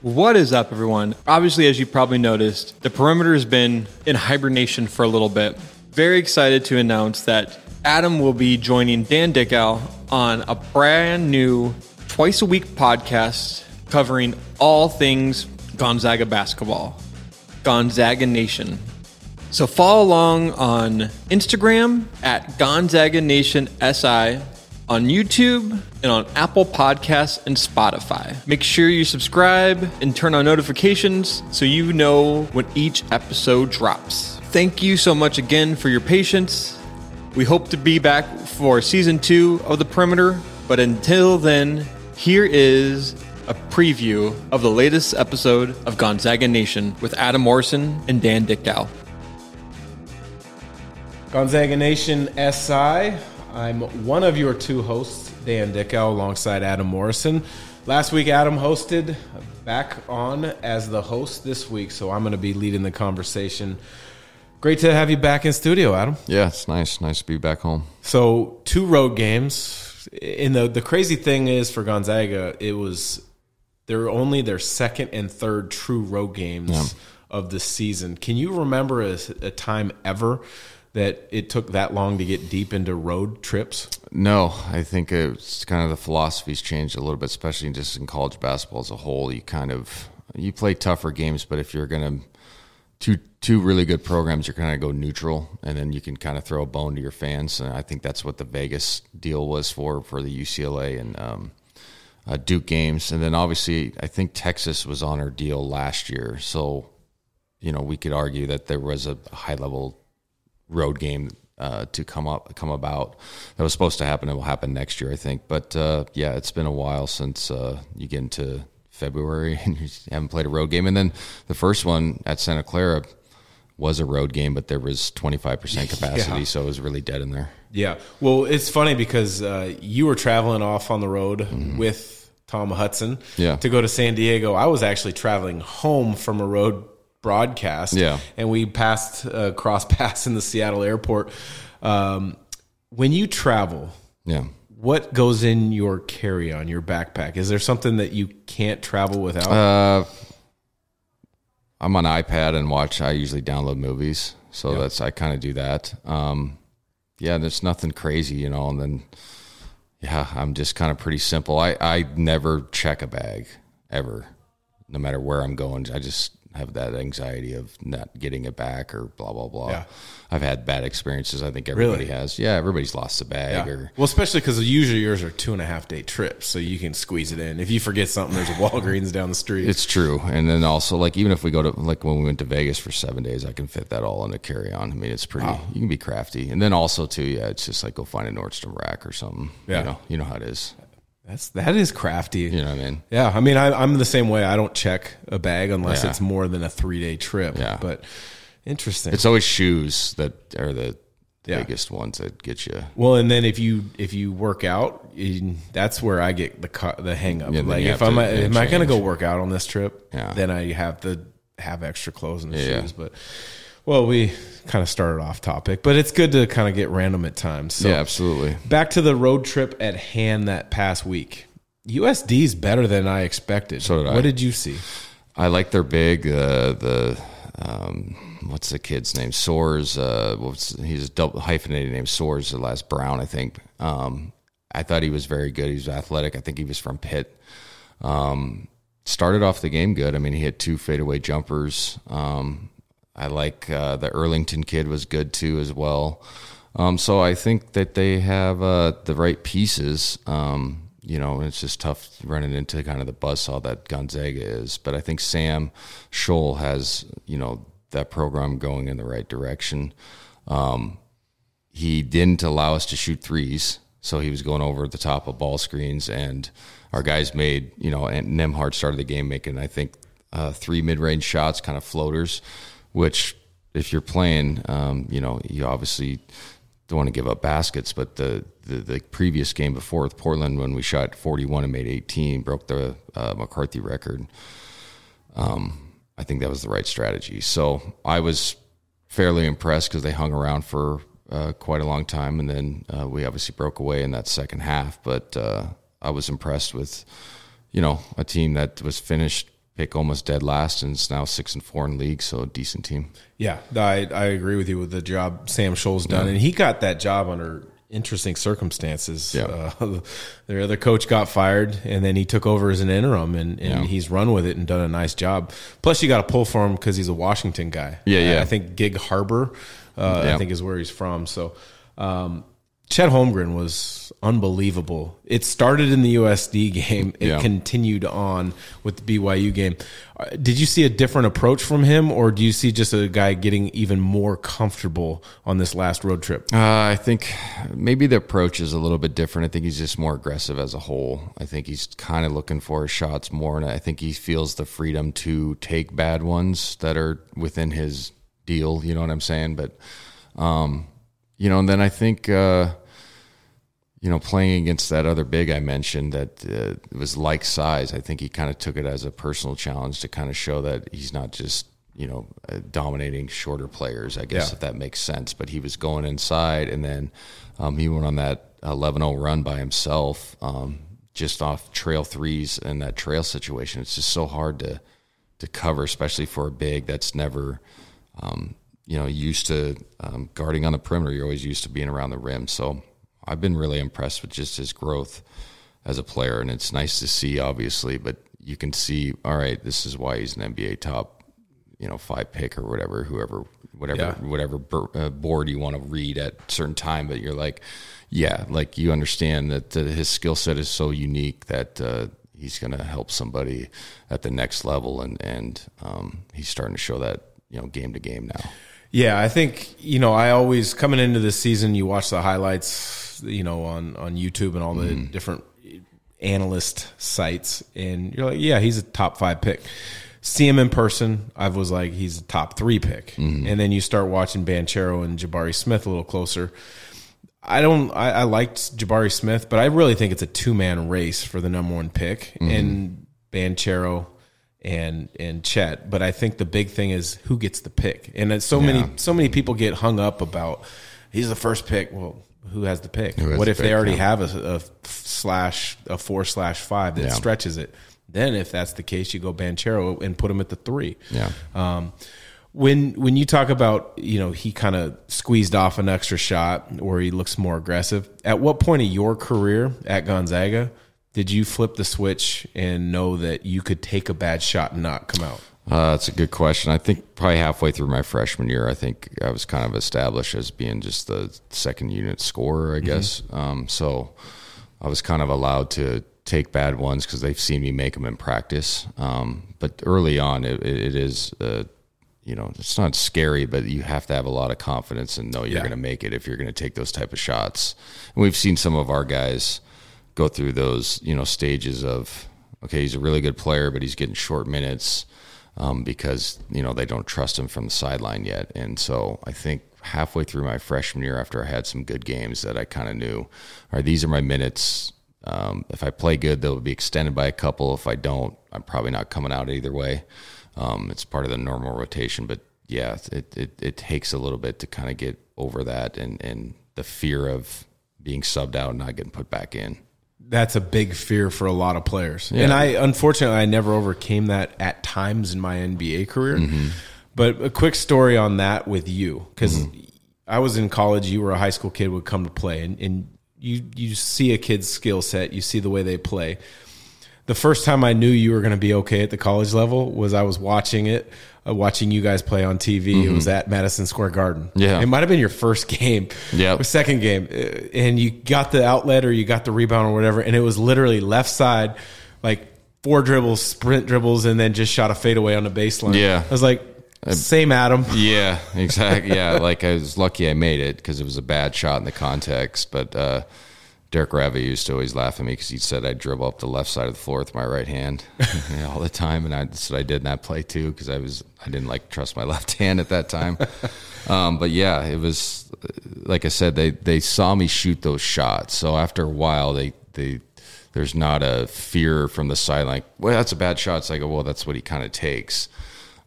What is up, everyone? Obviously, as you probably noticed, the perimeter has been in hibernation for a little bit. Very excited to announce that Adam will be joining Dan Dickau on a brand new twice a week podcast covering all things Gonzaga basketball, Gonzaga Nation. So follow along on Instagram at Gonzaga Nation SI on YouTube and on Apple Podcasts and Spotify. Make sure you subscribe and turn on notifications so you know when each episode drops. Thank you so much again for your patience. We hope to be back for season two of The Perimeter, but until then, here is a preview of the latest episode of Gonzaga Nation with Adam Morrison and Dan Dickau. Gonzaga Nation SI. I'm one of your two hosts, Dan Dickau, alongside Adam Morrison. Last week, Adam hosted, uh, back on as the host this week, so I'm going to be leading the conversation. Great to have you back in studio, Adam. Yeah, it's nice. Nice to be back home. So, two road games. And the, the crazy thing is for Gonzaga, it was they're only their second and third true road games Yeah. of the season. Can you remember a, a time ever that it took that long to get deep into road trips? No, I think it's kind of the philosophy's changed a little bit, especially just in college basketball as a whole. You kind of you play tougher games, but if you're gonna two two really good programs, you're kind of go neutral, and then you can kind of throw a bone to your fans. And I think that's what the Vegas deal was for for the UCLA and um, uh, Duke games, and then obviously I think Texas was on our deal last year, so you know we could argue that there was a high level road game uh, to come up come about that was supposed to happen. It will happen next year, I think. But uh, yeah, it's been a while since uh, you get into February and you haven't played a road game. And then the first one at Santa Clara was a road game, but there was twenty five percent capacity, Yeah. so it was really dead in there. Yeah. Well, it's funny because uh, you were traveling off on the road with Tom Hudson Yeah. to go to San Diego. I was actually traveling home from a road broadcast. Yeah. And we passed uh, cross paths in the Seattle airport. Um, when you travel, Yeah. what goes in your carry on, your backpack? Is there something that you can't travel without? Uh, I'm on iPad and watch. I usually download movies, so that's I kind of do that. Um, yeah, there's nothing crazy, you know. And then, yeah, I'm just kind of pretty simple. I I never check a bag ever, no matter where I'm going. I just have that anxiety of not getting it back or blah blah blah. Yeah. I've had bad experiences. I think everybody Really? has. Yeah, everybody's lost a bag Yeah. or Well, especially because usually yours are two and a half day trips, so you can squeeze it in. If you forget something, there's a Walgreens down the street. It's true, and then also like even if we go to like when we went to Vegas for seven days, I can fit that all in a carry on. I mean, it's pretty. You can be crafty, and then also too, yeah, it's just like go find a Nordstrom rack or something. Yeah. you know, you know how it is. That's that is crafty. You know what I mean? Yeah, I mean, I, I'm the same way. I don't check a bag unless Yeah. it's more than a three day trip. Yeah. but interesting. It's always shoes that are the Yeah. biggest ones that get you. well, and then if you if you work out, you, that's where I get the cu- the hang up. Yeah, like if I'm to, a, am I going to go work out on this trip? Yeah. then I have to have extra clothes and shoes. But well, we kind of started off topic, but it's good to kind of get random at times. So yeah, absolutely. back to the road trip at hand that past week. USD is better than I expected. So did I. What did you see? I like their big uh, the um, what's the kid's name? Soares. Uh, what's he's a double hyphenated name. Soares. The last Brown, I think. Um, I thought he was very good. He was athletic. I think he was from Pitt. Um, started off the game good. I mean, he had two fadeaway jumpers. Um, I like uh, the Earlington kid was good too as well. Um, so I think that they have uh, the right pieces. Um, you know, it's just tough running into kind of the buzzsaw that Gonzaga is. But I think Sam Scholl has, you know, that program going in the right direction. Um, he didn't allow us to shoot threes, so he was going over the top of ball screens, and our guys made, you know, and Nembhard started the game making, I think, uh, three mid-range shots, kind of floaters, which if you're playing, um, you know, you obviously don't want to give up baskets, but the, the the previous game before with Portland, when we shot 41 and made 18, broke the uh, McCarthey record. Um, I think that was the right strategy. So I was fairly impressed because they hung around for uh, quite a long time, and then uh, we obviously broke away in that second half. But uh, I was impressed with, you know, a team that was finished pick almost dead last, and it's now six and four in league, so a decent team. Yeah, I, I agree with you with the job Sam Scholl's done, yeah. and he got that job under interesting circumstances. Yeah. Uh, their other coach got fired, and then he took over as an interim, and, and yeah. he's run with it and done a nice job. Plus, you got to pull for him because he's a Washington guy. Yeah, yeah. I, I think Gig Harbor, uh, yeah. I think is where he's from. So, um, Chet Holmgren was unbelievable. It started in the USD game. It yeah. continued on with the BYU game. Uh, did you see a different approach from him, or do you see just a guy getting even more comfortable on this last road trip? Uh, I think maybe the approach is a little bit different. I think he's just more aggressive as a whole. I think he's kind of looking for his shots more, and I think he feels the freedom to take bad ones that are within his deal. You know what I'm saying? But um, you know, and then I think, uh, you know, playing against that other big I mentioned that uh, was like size, I think he kind of took it as a personal challenge to kind of show that he's not just, you know, uh, dominating shorter players, I guess, yeah. if that makes sense. But he was going inside, and then um, he went on that 11 0 run by himself, um, just off trail threes and that trail situation. It's just so hard to, to cover, especially for a big that's never. Um, you know used to um, guarding on the perimeter. You're always used to being around the rim. So I've been really impressed with just his growth as a player, and it's nice to see, obviously. But you can see, all right, this is why he's an NBA top, you know, five pick or whatever, whoever, whatever, yeah. whatever uh, board you want to read at certain time. But you're like, yeah, like you understand that uh, his skill set is so unique that. Uh, he's going to help somebody at the next level, and and um, he's starting to show that you know game to game now. Yeah, I think you know I always coming into this season, you watch the highlights, you know, on on YouTube and all the mm. different analyst sites, and you're like, yeah, he's a top five pick. See him in person, I was like, he's a top three pick, mm. and then you start watching Banchero and Jabari Smith a little closer. I don't. I, I liked Jabari Smith, but I really think it's a two man race for the number one pick, mm. and Banchero and and Chet. But I think the big thing is who gets the pick. And so yeah. many so many people get hung up about he's the first pick. Well, who has the pick? What the if pick, they already yeah. have a, a, slash a four slash five that yeah. stretches it? Then, if that's the case, you go Banchero and put him at the three. Yeah. Um, when when you talk about you know he kind of squeezed off an extra shot or he looks more aggressive. At what point of your career at Gonzaga did you flip the switch and know that you could take a bad shot and not come out? Uh, that's a good question. I think probably halfway through my freshman year, I think I was kind of established as being just the second unit scorer, I mm-hmm. guess. Mm-hmm. Um, so I was kind of allowed to take bad ones because they've seen me make them in practice. Um, but early on, it, it is, uh, you know, it's not scary, but you have to have a lot of confidence and know you're yeah. going to make it if you're going to take those type of shots. And we've seen some of our guys go through those you know stages of okay he's a really good player but he's getting short minutes um, because you know they don't trust him from the sideline yet. And so I think halfway through my freshman year after I had some good games that I kind of knew all right these are my minutes. Um, if I play good they'll be extended by a couple. If I don't I'm probably not coming out either way. Um, it's part of the normal rotation but yeah it, it, it takes a little bit to kind of get over that and, and the fear of being subbed out and not getting put back in that's a big fear for a lot of players. Yeah. And I unfortunately I never overcame that at times in my NBA career. Mm-hmm. But a quick story on that with you because mm-hmm. I was in college. You were a high school kid would come to play, and, and you you see a kid's skill set, you see the way they play. The first time I knew you were going to be okay at the college level was I was watching it uh, watching you guys play on TV. Mm-hmm. It was at Madison Square Garden. Yeah, it might have been your first game. Yeah, second game, uh, and you got the outlet or you got the rebound or whatever, and it was literally left side, like four dribbles, sprint dribbles, and then just shot a fadeaway on the baseline. Yeah, I was like. Same Adam. Yeah, exactly. Yeah, like I was lucky I made it because it was a bad shot in the context. But uh, Derek Raivio used to always laugh at me because he said I'd dribble up the left side of the floor with my right hand all the time, and I, that's what I did in that play too because I was I didn't like trust my left hand at that time. um, but yeah, it was like I said they they saw me shoot those shots, so after a while they they there's not a fear from the sideline. Well, that's a bad shot. It's like, well, that's what he kind of takes.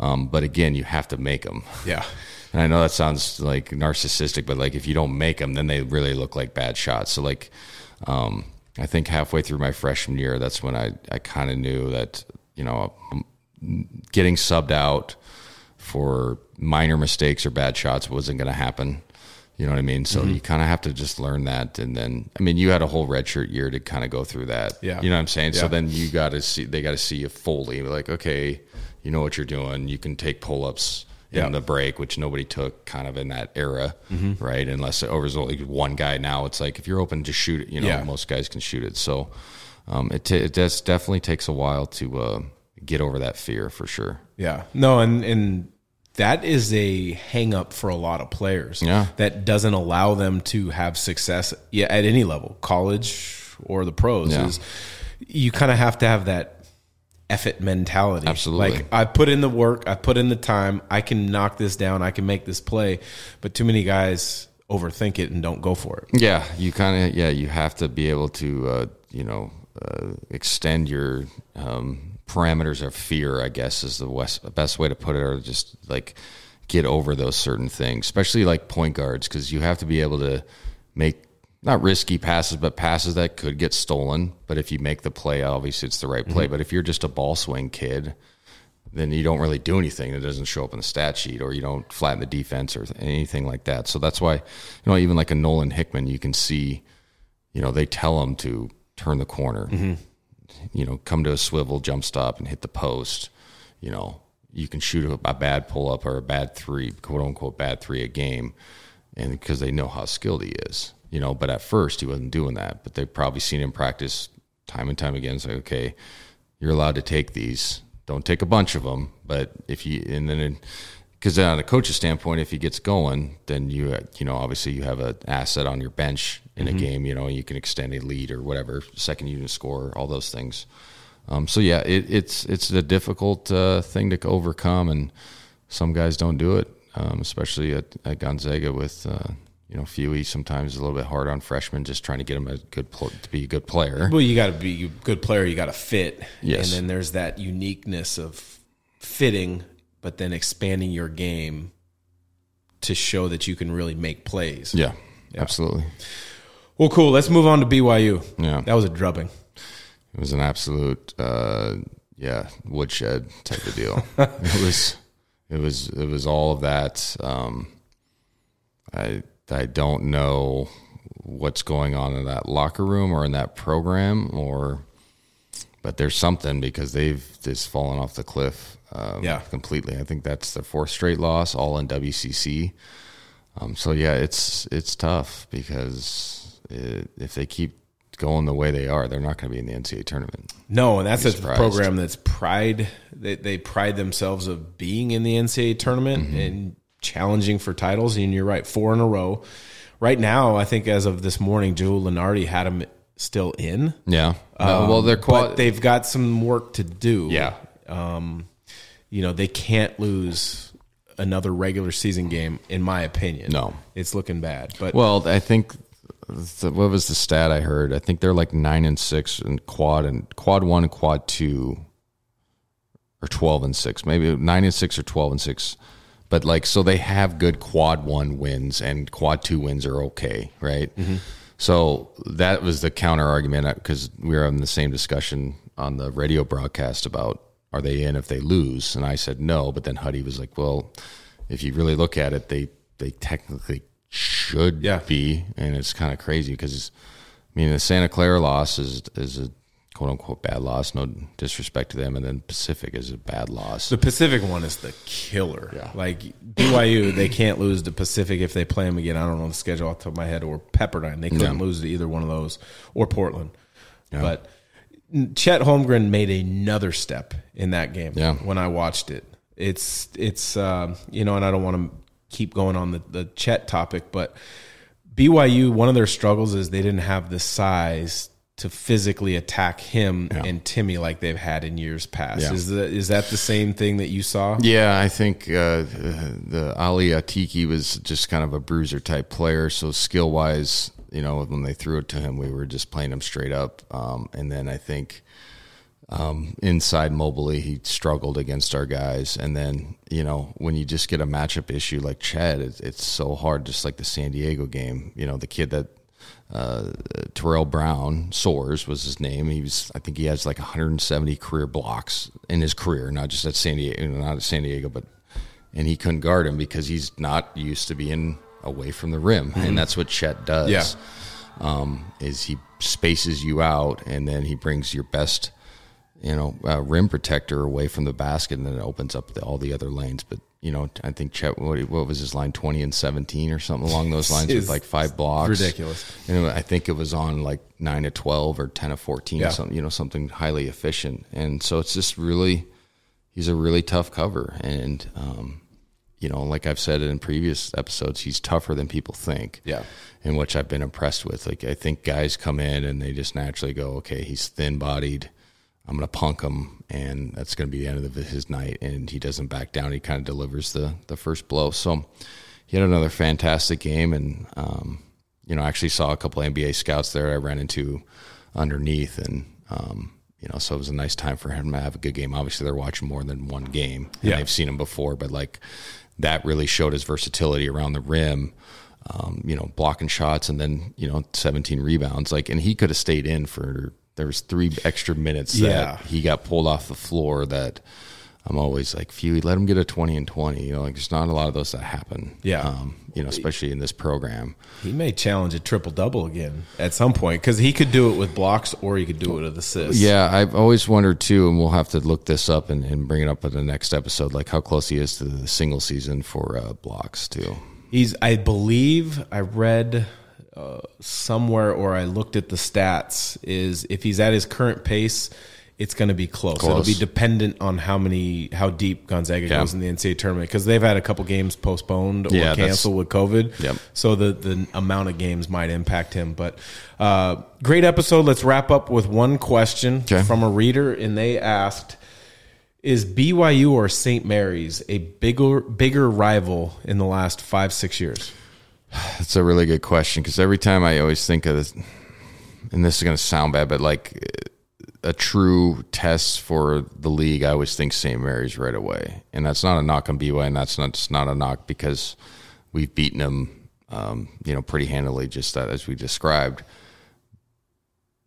Um, but again, you have to make them. Yeah. And I know that sounds like narcissistic, but like if you don't make them, then they really look like bad shots. So like, um, I think halfway through my freshman year, that's when I, I kind of knew that, you know, getting subbed out for minor mistakes or bad shots wasn't going to happen. You know what I mean? So Mm-hmm. you kind of have to just learn that, and then I mean, you had a whole redshirt year to kind of go through that. Yeah. you know what I'm saying. So then you got to see they got to see you fully. Like, okay, you know what you're doing. You can take pull ups Yeah. Mm-hmm. in the break, which nobody took kind of in that era, right? Unless it was only one guy. Now it's like if you're open, just shoot it. You know, Yeah. most guys can shoot it. So um, it t- it does definitely takes a while to uh, get over that fear for sure. Yeah. No, and and that is a hang up for a lot of players. Yeah. That doesn't allow them to have success at any level, college or the pros. Yeah. Is you kind of have to have that effort mentality. Absolutely. Like I put in the work, I put in the time, I can knock this down, I can make this play. But too many guys overthink it and don't go for it. Yeah, you kind of yeah you have to be able to uh, you know uh, extend your um, parameters of fear. I guess is the west, best way to put it, or just like get over those certain things, especially like point guards, because you have to be able to make not risky passes, but passes that could get stolen. But if you make the play, obviously it's the right play. Mm-hmm. But if you're just a ball swing kid, then you don't really do anything. It doesn't show up in the stat sheet, or you don't flatten the defense or anything like that. So that's why, you know, even like a Nolan Hickman, you can see, you know, they tell him to turn the corner, mm-hmm. you know, come to a swivel, jump stop, and hit the post. You know, you can shoot a, a bad pull up or a bad three, quote unquote, bad three a game, and because they know how skilled he is, you know. But at first, he wasn't doing that. But they've probably seen him practice time and time again. It's like, okay, you're allowed to take these. Don't take a bunch of them, but if you and then because on a coach's standpoint, if he gets going, then you you know obviously you have an asset on your bench in a game. You know you can extend a lead or whatever, second unit score, all those things. Um, so yeah, it, it's it's a difficult uh, thing to overcome, and some guys don't do it, um, especially at, at Gonzaga with uh, you know Fewy. Sometimes is a little bit hard on freshmen, just trying to get them a good pl- to be a good player. Well, you got to be a good player. You got to fit. Yes. And then there's that uniqueness of fitting, but then expanding your game to show that you can really make plays. Yeah, absolutely. Well, cool. Let's move on to BYU. Yeah. That was a drubbing. It was an absolute, uh, yeah, woodshed type of deal. it was, it was, it was all of that. Um, I, I don't know what's going on in that locker room or in that program, or, but there's something because they've just fallen off the cliff. Um, Yeah. completely. I think that's the fourth straight loss, all in WCC. Um, so yeah, it's it's tough because it, if they keep going the way they are, they're not going to be in the NCAA tournament. No, and that's a surprised. program that's pride. They, they pride themselves of being in the NCAA tournament Mm-hmm. and challenging for titles. And you're right, four in a row. Right now, I think as of this morning, Joe Lunardi had them still in. Yeah. No, well, they're but quad. they've got some work to do. Yeah. Um, you know, they can't lose another regular season game, in my opinion. No. It's looking bad. But well, I think the, what was the stat I heard? I think they're like nine and six and quad and quad one and quad two, or twelve and six, maybe nine and six or twelve and six. But like, so they have good quad one wins and quad two wins are okay, right? Mm-hmm. So that was the counter argument uh, because we were having the same discussion on the radio broadcast about are they in if they lose, and I said no. But then Huddy was like, well, if you really look at it, they they technically should Yeah. be, and it's kind of crazy because I mean the Santa Clara loss is is a quote unquote bad loss. No disrespect to them, and then Pacific is a bad loss. the Pacific one is the killer. Yeah. Like BYU, they can't lose to Pacific if they play them again. I don't know the schedule off the top of my head or Pepperdine. They couldn't Yeah. lose to either one of those or Portland. But Chet Holmgren made another step in that game. Yeah. When I watched it, it's it's um, you know, and I don't want to keep going on the the Chet topic, but BYU, one of their struggles is they didn't have the size to physically attack him and Timme like they've had in years past. Yeah. Is the, is that the same thing that you saw? Yeah, I think uh, the Ally Atiki was just kind of a bruiser type player. So skill wise, you know, when they threw it to him, we were just playing him straight up. Um, and then I think um, inside mobily, he struggled against our guys. And then you know, when you just get a matchup issue like Chad, it's, it's so hard. Just like the San Diego game, you know, the kid that uh, Terrell Brown Soares was his name. He was, I think, he has like 170 career blocks in his career, not just at San Diego, not at San Diego, but and he couldn't guard him because he's not used to being away from the rim, mm-hmm. and that's what Chet does. Yeah. Um, is he spaces you out, and then he brings your best, you know, uh, rim protector away from the basket, and then it opens up the, all the other lanes. But you know, I think Chet, what, what, was his line, twenty and seventeen or something along those lines, with like five blocks. Ridiculous. And I think it was on like nine to twelve or ten to fourteen, yeah. something you know, something highly efficient. And so it's just really, he's a really tough cover, and um, you know, like I've said in previous episodes, he's tougher than people think. Yeah. And which I've been impressed with. Like I think guys come in and they just naturally go, okay, he's thin bodied. I'm going to punk him, and that's going to be the end of his night. And he doesn't back down. He kind of delivers the the first blow. So he had another fantastic game, and um, you know, I actually saw a couple NBA scouts there. I ran into underneath, and um, you know, so it was a nice time for him to have a good game. Obviously, they're watching more than one game, and yeah. they've seen him before, but like that really showed his versatility around the rim. Um, you know, blocking shots and then you know 17 rebounds. Like, and he could have stayed in for there was three extra minutes yeah. that he got pulled off the floor. That I'm always like, phew, let him get a 20 and 20. You know, like there's not a lot of those that happen. Yeah. Um, you know, especially in this program. He may challenge a triple double again at some point because he could do it with blocks or he could do it with assists. Yeah, I've always wondered too, and we'll have to look this up and, and bring it up in the next episode, like how close he is to the single season for uh, blocks too. He's, I believe, I read uh, somewhere or I looked at the stats is if he's at his current pace it's going to be close. close. It'll be dependent on how many, how deep Gonzaga yeah. goes in the NCAA tournament because they've had a couple games postponed or yeah, canceled with COVID. Yep. So the the amount of games might impact him. But uh, great episode. Let's wrap up with one question okay. from a reader, and they asked. Is BYU or St. Mary's a bigger bigger rival in the last five six years? That's a really good question because every time I always think of this, and this is going to sound bad, but like a true test for the league, I always think St. Mary's right away, and that's not a knock on BYU, and that's not not a knock because we've beaten them, um, you know, pretty handily, just that as we described.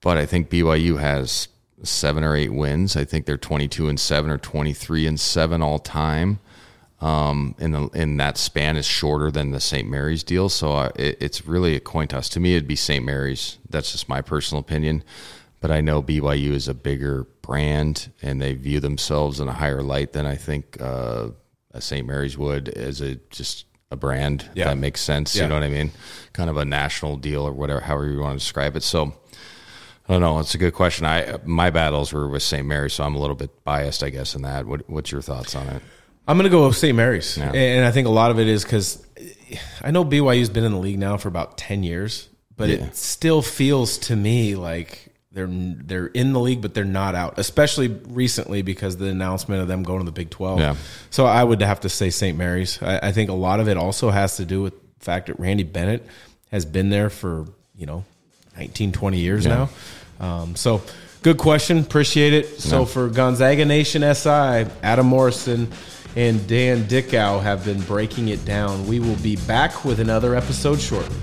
But I think BYU has seven or eight wins. I think they're twenty-two and seven or twenty-three and seven all time. Um, in the in that span is shorter than the St. Mary's deal, so I, it, it's really a coin toss. To me, it'd be St. Mary's. That's just my personal opinion but I know BYU is a bigger brand and they view themselves in a higher light than I think uh, St. Mary's would as a just a brand yeah. that makes sense. Yeah. You know what I mean? Kind of a national deal or whatever, however you want to describe it. So I don't know. It's a good question. I my battles were with St. Mary's, so I'm a little bit biased, I guess, in that. What, what's your thoughts on it? I'm going to go with St. Mary's, yeah. and I think a lot of it is because I know BYU's been in the league now for about ten years, but it still feels to me like they're they're in the league, but they're not out. Especially recently because the announcement of them going to the Big Twelve. Yeah. So I would have to say St. Mary's. I, I, think a lot of it also has to do with the fact that Randy Bennett has been there for you know 19, 20 years yeah. now. Um, so good question. Appreciate it. So for Gonzaga Nation SI, Adam Morrison and Dan Dickau have been breaking it down. We will be back with another episode shortly.